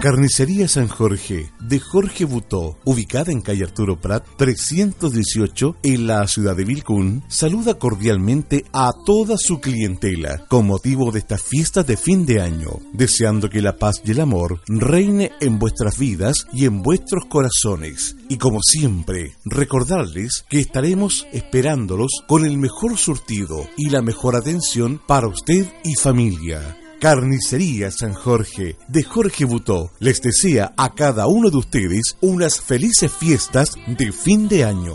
Carnicería San Jorge, de Jorge Butó, ubicada en calle Arturo Prat 318 en la ciudad de Vilcún, saluda cordialmente a toda su clientela con motivo de estas fiestas de fin de año, deseando que la paz y el amor reine en vuestras vidas y en vuestros corazones. Y como siempre, recordarles que estaremos esperándolos con el mejor surtido y la mejor atención para usted y familia. Carnicería San Jorge de Jorge Butó les desea a cada uno de ustedes unas felices fiestas de fin de año.